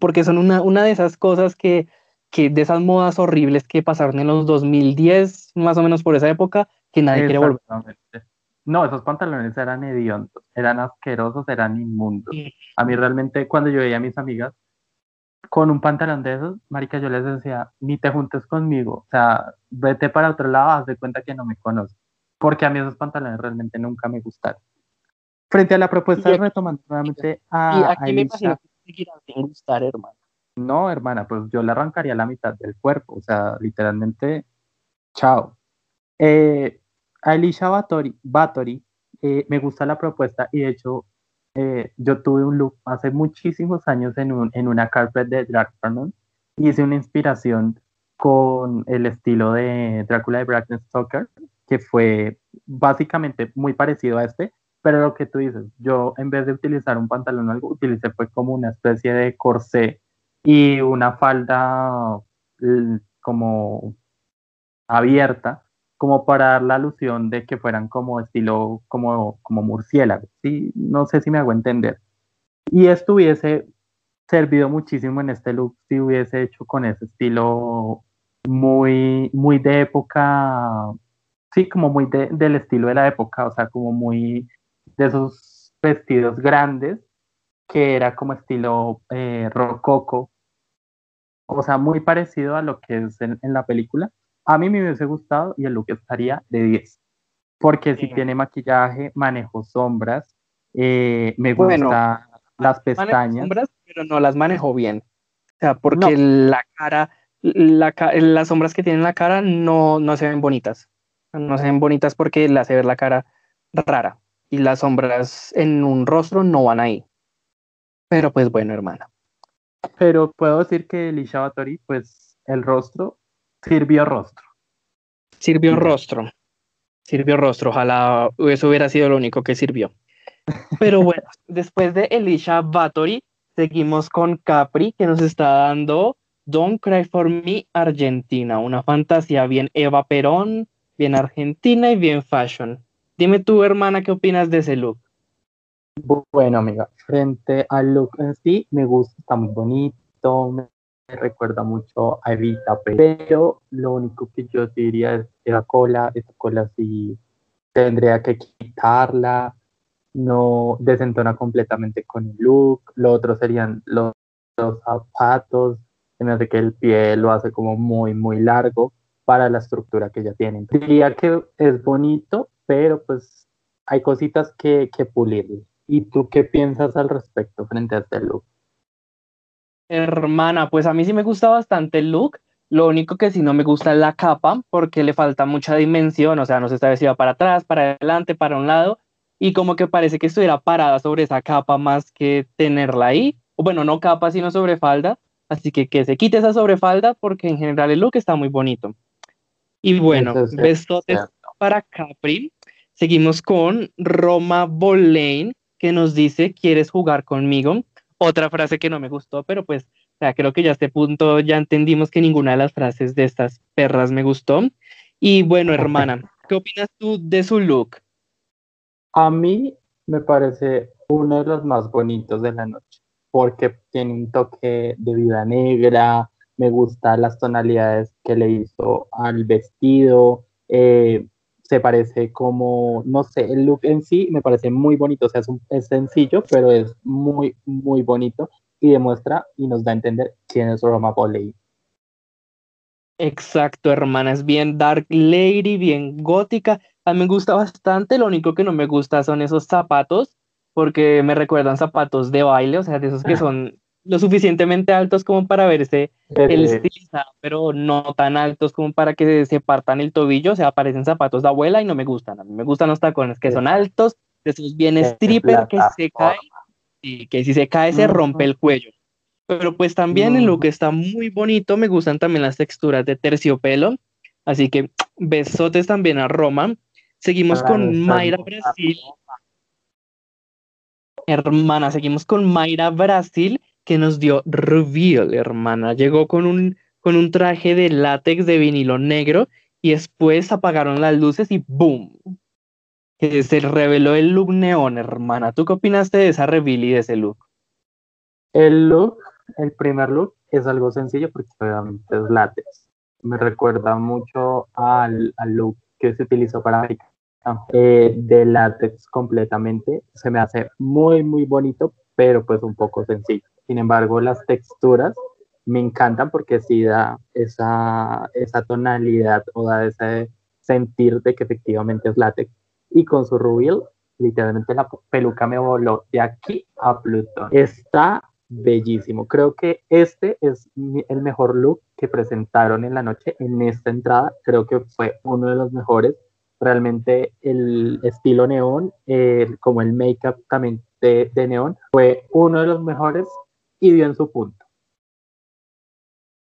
porque son una, una de esas cosas que, que, de esas modas horribles que pasaron en los 2010, más o menos por esa época, que nadie quiere volver. No, esos pantalones eran hediondos, eran asquerosos, eran inmundos. A mí realmente cuando yo veía a mis amigas con un pantalón de esos, marica, yo les decía, ni te juntes conmigo, o sea, vete para otro lado, haz de cuenta que no me conoces, porque a mí esos pantalones realmente nunca me gustaron. Frente a la propuesta, aquí- retomando nuevamente Y a, me imagino que gustar, hermano. no, hermana, pues yo le arrancaría la mitad del cuerpo, o sea, literalmente, chao. Eh, a Elisha Bathory, Bathory, eh, me gusta la propuesta y de hecho eh, yo tuve un look hace muchísimos años en, un, en una carpet de Dragstone y hice una inspiración con el estilo de Drácula de Bram Stoker, que fue básicamente muy parecido a este, pero lo que tú dices, yo en vez de utilizar un pantalón algo, utilicé fue como una especie de corsé y una falda como abierta, como para dar la alusión de que fueran como estilo, como, como murciélagos, ¿sí? No sé si me hago entender. Y esto hubiese servido muchísimo en este look si hubiese hecho con ese estilo muy, muy de época, sí, como muy de- del estilo de la época, o sea, como muy de esos vestidos grandes que era como estilo eh, rococo, o sea, muy parecido a lo que es en, en la película. A mí me hubiese gustado y el look estaría de 10, porque si Sí. tiene maquillaje, manejo sombras, eh, me Bueno, gusta las Manejo pestañas. sombras, pero no las manejo bien. O sea, porque la cara, la, ca- las sombras que tiene en la cara no, no se ven bonitas. No se ven bonitas porque le hace ver la cara rara. Y las sombras en un rostro no van ahí. Pero pues bueno, hermana. Pero puedo decir que Elisha Bathory, pues el rostro sirvió rostro. Sirvió rostro. Sirvió rostro. Ojalá eso hubiera sido lo único que sirvió. Pero bueno, después de Elisha Bathory, seguimos con Capri, que nos está dando Don't Cry for Me Argentina, una fantasía bien Eva Perón, bien argentina y bien fashion. Dime tú, hermana, ¿qué opinas de ese look? Bueno, amiga, frente al look en sí, me gusta, está muy bonito, me recuerda mucho a Evita, pero lo único que yo diría es que la cola, esa cola sí tendría que quitarla, no desentona completamente con el look, lo otro serían los, los zapatos, me hace que el pie lo hace como muy, muy largo para la estructura que ella tiene. Diría que es bonito, pero pues hay cositas que, que pulirle. ¿Y tú qué piensas al respecto frente a este look? Hermana, pues a mí sí me gusta bastante el look. Lo único que sí no me gusta es la capa porque le falta mucha dimensión, o sea, no se está vestida para atrás, para adelante, para un lado, y como que parece que estuviera parada sobre esa capa más que tenerla ahí. O bueno, no capa, sino sobrefalda. Así que que se quite esa sobrefalda porque en general el look está muy bonito. Y bueno, besotes cierto. para Capri. Seguimos con Roma Boleyn, que nos dice, ¿quieres jugar conmigo? Otra frase que no me gustó, pero pues, o sea, creo que ya a este punto ya entendimos que ninguna de las frases de estas perras me gustó. Y bueno, hermana, ¿qué opinas tú de su look? A mí me parece uno de los más bonitos de la noche, porque tiene un toque de vida negra, me gustan las tonalidades que le hizo al vestido, eh, se parece como, no sé, el look en sí me parece muy bonito, o sea, es, un- es sencillo, pero es muy, muy bonito y demuestra y nos da a entender quién es Roma Boley. Exacto, hermana, es bien dark lady, bien gótica. A mí me gusta bastante, lo único que no me gusta son esos zapatos, porque me recuerdan zapatos de baile, o sea, de esos que son lo suficientemente altos como para verse el Eh, estilizado, pero no tan altos como para que se partan el tobillo, o sea, parecen zapatos de abuela y no me gustan. A mí me gustan los tacones que son altos, de esos bien de stripper que se cae y que si se cae se rompe el cuello. Pero pues también el look Ujú. está muy bonito, me gustan también las texturas de terciopelo, así que besotes también a Roma. Seguimos con Mayra Brasil. Hermana, seguimos con Mayra Brasil, que nos dio reveal, hermana. Llegó con un, con un traje de látex de vinilo negro y después apagaron las luces y ¡boom! Que se reveló el look neón, hermana. ¿Tú qué opinaste de esa reveal y de ese look? El look, el primer look, es algo sencillo porque obviamente es látex. Me recuerda mucho al, al look que se utilizó para eh, de látex completamente. Se me hace muy, muy bonito, pero pues un poco sencillo. Sin embargo, las texturas me encantan porque sí da esa, esa tonalidad o da ese sentir de que efectivamente es látex. Y con su reveal, literalmente la peluca me voló de aquí a Plutón. Está bellísimo. Creo que este es el mejor look que presentaron en la noche en esta entrada. Creo que fue uno de los mejores. Realmente el estilo neón, como el make-up también de, de neón, fue uno de los mejores y dio en su punto.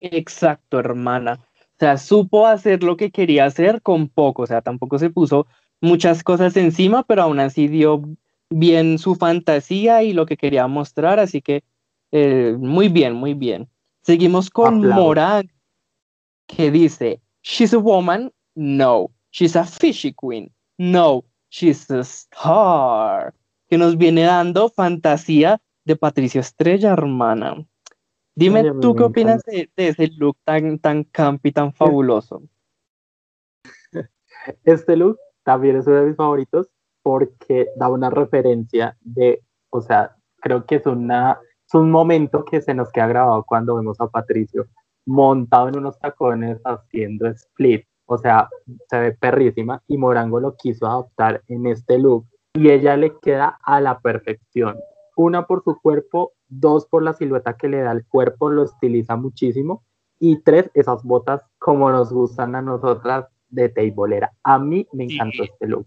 Exacto, hermana. O sea, supo hacer lo que quería hacer con poco. O sea, tampoco se puso muchas cosas encima, pero aún así dio bien su fantasía y lo que quería mostrar. Así que eh, muy bien, muy bien. Seguimos con Morán, que dice, She's a woman, no. She's a fishy queen, no. She's a star. Que nos viene dando fantasía de Patricia Estrella, hermana. Dime tú qué opinas de, ese look tan, tan campi, tan fabuloso. Este look también es uno de mis favoritos porque da una referencia de, o sea, creo que es una es un momento que se nos queda grabado cuando vemos a Patricio montado en unos tacones haciendo split. O sea, se ve perrísima y Morango lo quiso adoptar en este look y ella le queda a la perfección. Una por su cuerpo, dos por la silueta que le da el cuerpo, lo estiliza muchísimo y tres, esas botas como nos gustan a nosotras de teibolera. A mí me encantó este look.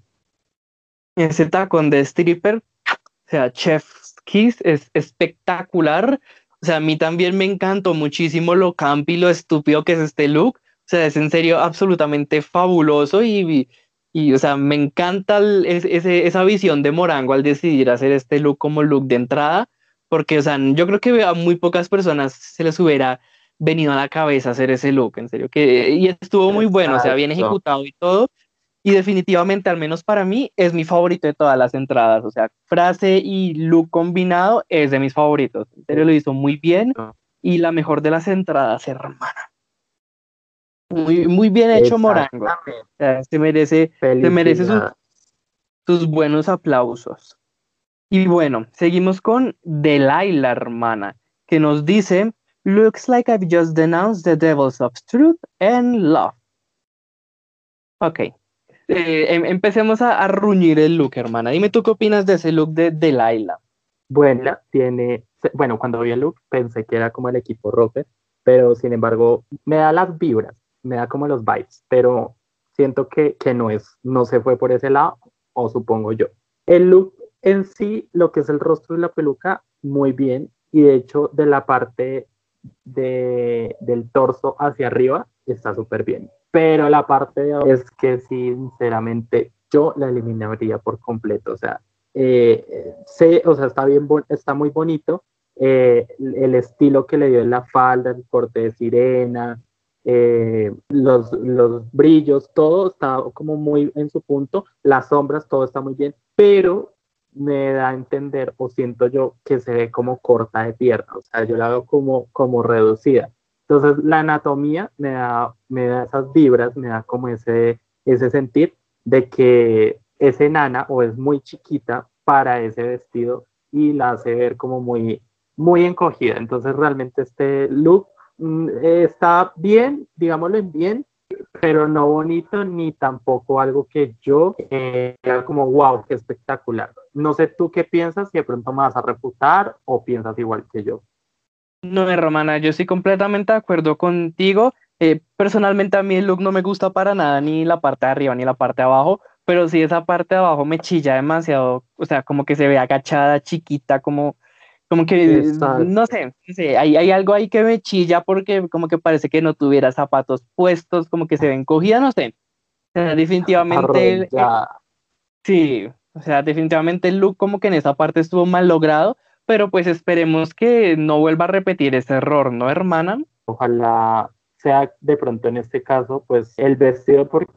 Ese tacón de stripper, o sea, chef Kiss es espectacular. O sea, a mí también me encantó muchísimo lo campi, lo estúpido que es este look. O sea, es en serio absolutamente fabuloso y, y o sea, me encanta ese, esa visión de Morango al decidir hacer este look como look de entrada, porque, o sea, yo creo que a muy pocas personas se les hubiera venido a la cabeza hacer ese look, en serio, que, y estuvo muy bueno, o sea, bien ejecutado y todo, y definitivamente, al menos para mí, es mi favorito de todas las entradas. O sea, frase y look combinado es de mis favoritos. En serio, lo hizo muy bien y la mejor de las entradas, hermana. Muy, muy bien hecho Morango. se merece, se merece sus, sus buenos aplausos. Y bueno, seguimos con Delilah, hermana, que nos dice, looks like I've just denounced the devils of truth and love. Ok, eh, em, empecemos a, ruñir el look, hermana. Dime tú qué opinas de ese look de Delilah. Bueno, tiene, bueno, cuando vi el look pensé que era como el equipo Roper, pero sin embargo me da las vibras, me da como los vibes, pero siento que, que no es, no se fue por ese lado, o supongo yo. El look en sí, lo que es el rostro y la peluca, muy bien, y de hecho de la parte de, del torso hacia arriba está súper bien pero la parte de es que sinceramente yo la eliminaría por completo, o sea, eh, o sea, está bien, está muy bonito, eh, el estilo que le dio en la falda, el corte de sirena, eh, los, los brillos, todo está como muy en su punto, las sombras, todo está muy bien, pero me da a entender o siento yo que se ve como corta de pierna, o sea, yo la veo como, como reducida. Entonces la anatomía me da, me da esas vibras, me da como ese, ese sentir de que es enana o es muy chiquita para ese vestido y la hace ver como muy, muy encogida. Entonces realmente este look está bien, digámoslo bien, pero no bonito ni tampoco algo que yo eh, como wow, qué espectacular. No sé tú qué piensas, si de pronto me vas a refutar o piensas igual que yo. No, Romana, yo estoy completamente de acuerdo contigo. Eh, personalmente a mí el look no me gusta para nada, ni la parte de arriba ni la parte de abajo, pero sí esa parte de abajo me chilla demasiado, o sea, como que se ve agachada, chiquita, como, como que, no sé, hay, hay, algo ahí que me chilla porque como que parece que no tuviera zapatos puestos, como que se ven cogida, no sé. definitivamente Sí, o sea, definitivamente el look como que en esa parte estuvo mal logrado, pero pues esperemos que no vuelva a repetir ese error, ¿no, hermana? Ojalá sea de pronto en este caso, pues el vestido, por,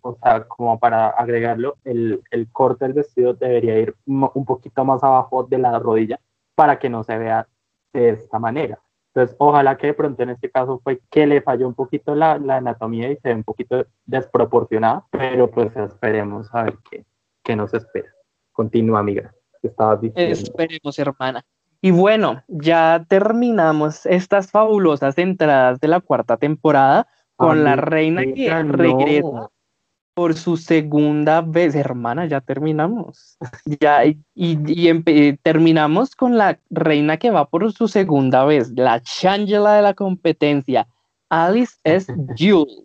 o sea, como para agregarlo, el, el corte del vestido debería ir un poquito más abajo de la rodilla para que no se vea de esta manera. Entonces, ojalá que de pronto en este caso fue que le falló un poquito la, la anatomía y se ve un poquito desproporcionada, pero pues esperemos a ver qué, qué nos espera. Continúa, amiga. Estabas diciendo. Esperemos, hermana. Y bueno, ya terminamos estas fabulosas entradas de la cuarta temporada con la reina que regresa por su segunda vez. Hermana, ya terminamos. Ya, y, y, terminamos con la reina que va por su segunda vez, la changela de la competencia, Alice S. Jules,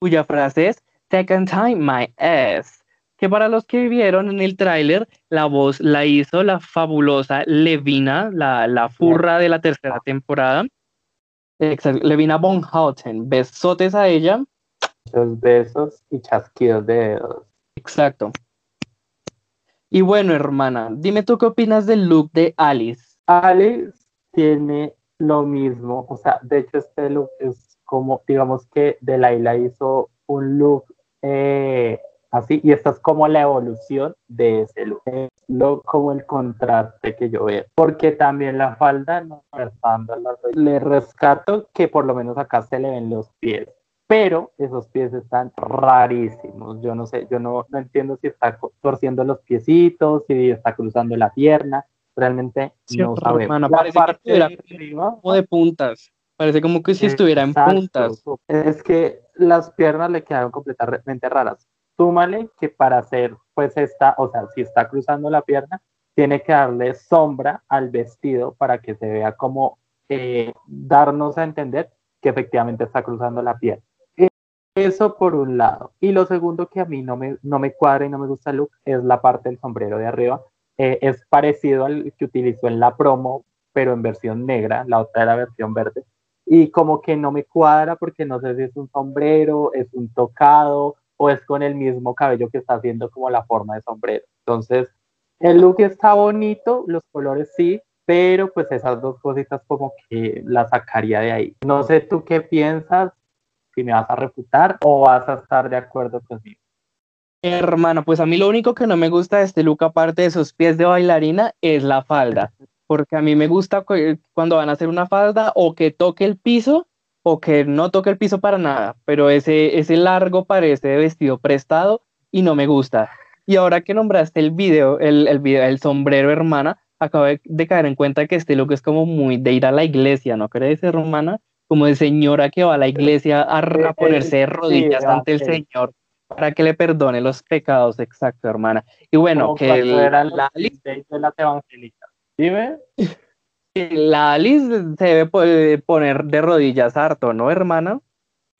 cuya frase es Second time my ass. Que para los que vieron en el tráiler, la voz la hizo la fabulosa Levina, la, la furra de la tercera temporada. Exacto, Levina Bonhouten. Besotes a ella Muchos besos y chasquidos de dedos. Exacto. Y bueno, hermana, dime tú qué opinas del look de Alice. Alice tiene lo mismo, o sea, de hecho este look es como, digamos que Delilah hizo un look eh, así, y esta es como la evolución de ese look, es lo, como el contraste que yo veo, porque también la falda, no, le rescato que por lo menos acá se le ven los pies, pero esos pies están rarísimos. Yo no sé, yo no, no entiendo si está torciendo los piecitos, si está cruzando la pierna. Realmente no sabemos. parece que estuviera como de puntas. Parece como que si estuviera en puntas. Es que las piernas le quedaron completamente raras. Súmale que para hacer, pues esta, o sea, si está cruzando la pierna, tiene que darle sombra al vestido para que se vea como eh, darnos a entender que efectivamente está cruzando la pierna. Eso por un lado. Y lo segundo que a mí no me, no me cuadra y no me gusta el look es la parte del sombrero de arriba. Eh, es parecido al que utilizó en la promo, pero en versión negra, la otra era versión verde. Y como que no me cuadra porque no sé si es un sombrero, es un tocado o es con el mismo cabello que está haciendo como la forma de sombrero. Entonces, el look está bonito, los colores sí, pero pues esas dos cositas como que la sacaría de ahí. No sé tú qué piensas, si me vas a refutar o vas a estar de acuerdo conmigo. Hermano, pues a mí lo único que no me gusta de este look, aparte de sus pies de bailarina, es la falda. Porque a mí me gusta cuando van a hacer una falda o que toque el piso o que no toque el piso para nada. Pero ese, ese largo parece vestido prestado y no me gusta. Y ahora que nombraste el video, el, el sombrero, hermana, acabo de caer en cuenta que este look es como muy de ir a la iglesia, ¿no crees, hermana? Como de señora que va a la iglesia a, ponerse de rodillas ante el Señor para que le perdone los pecados, exacto, hermana. Y bueno, que la, la Alice de las evangélicas. Dime. La Alice se debe poner de rodillas harto, ¿no, hermana?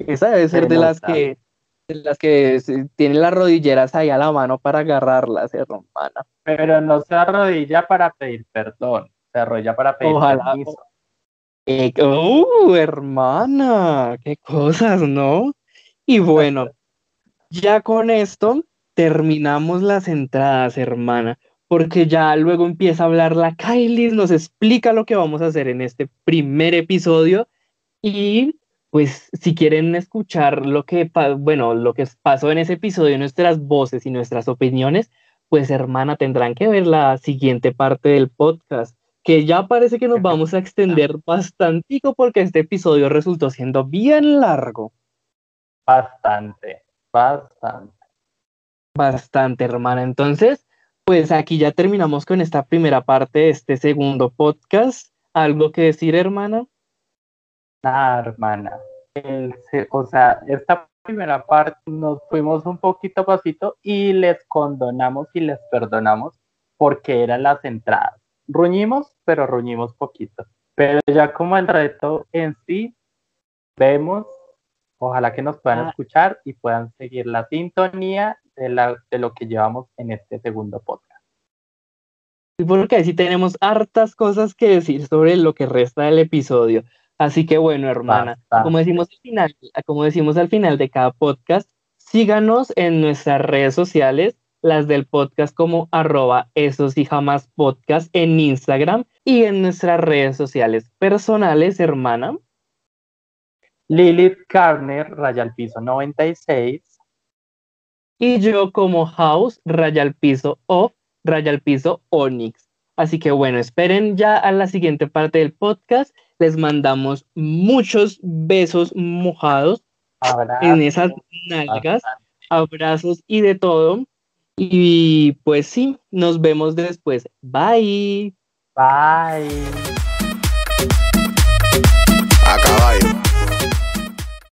Esa debe ser de las que de las que tienen las rodilleras ahí a la mano para agarrarlas, hermana. Pero no se arrodilla para pedir perdón, se arrodilla para pedir permiso. Eh, ¡Uh, hermana! ¡Qué cosas, ¿no? Y bueno, ya con esto terminamos las entradas, hermana, porque ya luego empieza a hablar la Kylie, nos explica lo que vamos a hacer en este primer episodio y pues si quieren escuchar lo que, bueno, lo que pasó en ese episodio, nuestras voces y nuestras opiniones, pues hermana, tendrán que ver la siguiente parte del podcast que ya parece que nos vamos a extender bastante porque este episodio resultó siendo bien largo. Bastante, bastante. Bastante, hermana. Entonces, pues aquí ya terminamos con esta primera parte de este segundo podcast. ¿Algo que decir, hermana? Nada, hermana. o sea, esta primera parte nos fuimos un poquito pasito y les condonamos y les perdonamos porque eran las entradas ruñimos, pero ruñimos poquito. Pero ya como el reto en sí, vemos, ojalá que nos puedan ah. escuchar y puedan seguir la sintonía de, la, de lo que llevamos en este segundo podcast. Porque sí tenemos hartas cosas que decir sobre lo que resta del episodio. Así que bueno, hermana, como decimos al final, como decimos al final de cada podcast, síganos en nuestras redes sociales las del podcast como arroba esos y jamás podcast en Instagram y en nuestras redes sociales personales, hermana. Lilith Carner, raya al piso 96. Y yo como House, raya al piso off, raya al piso Onyx. Así que bueno, esperen ya a la siguiente parte del podcast. Les mandamos muchos besos mojados en esas nalgas, abrazos y de todo. Y pues sí, nos vemos después. Bye. Bye.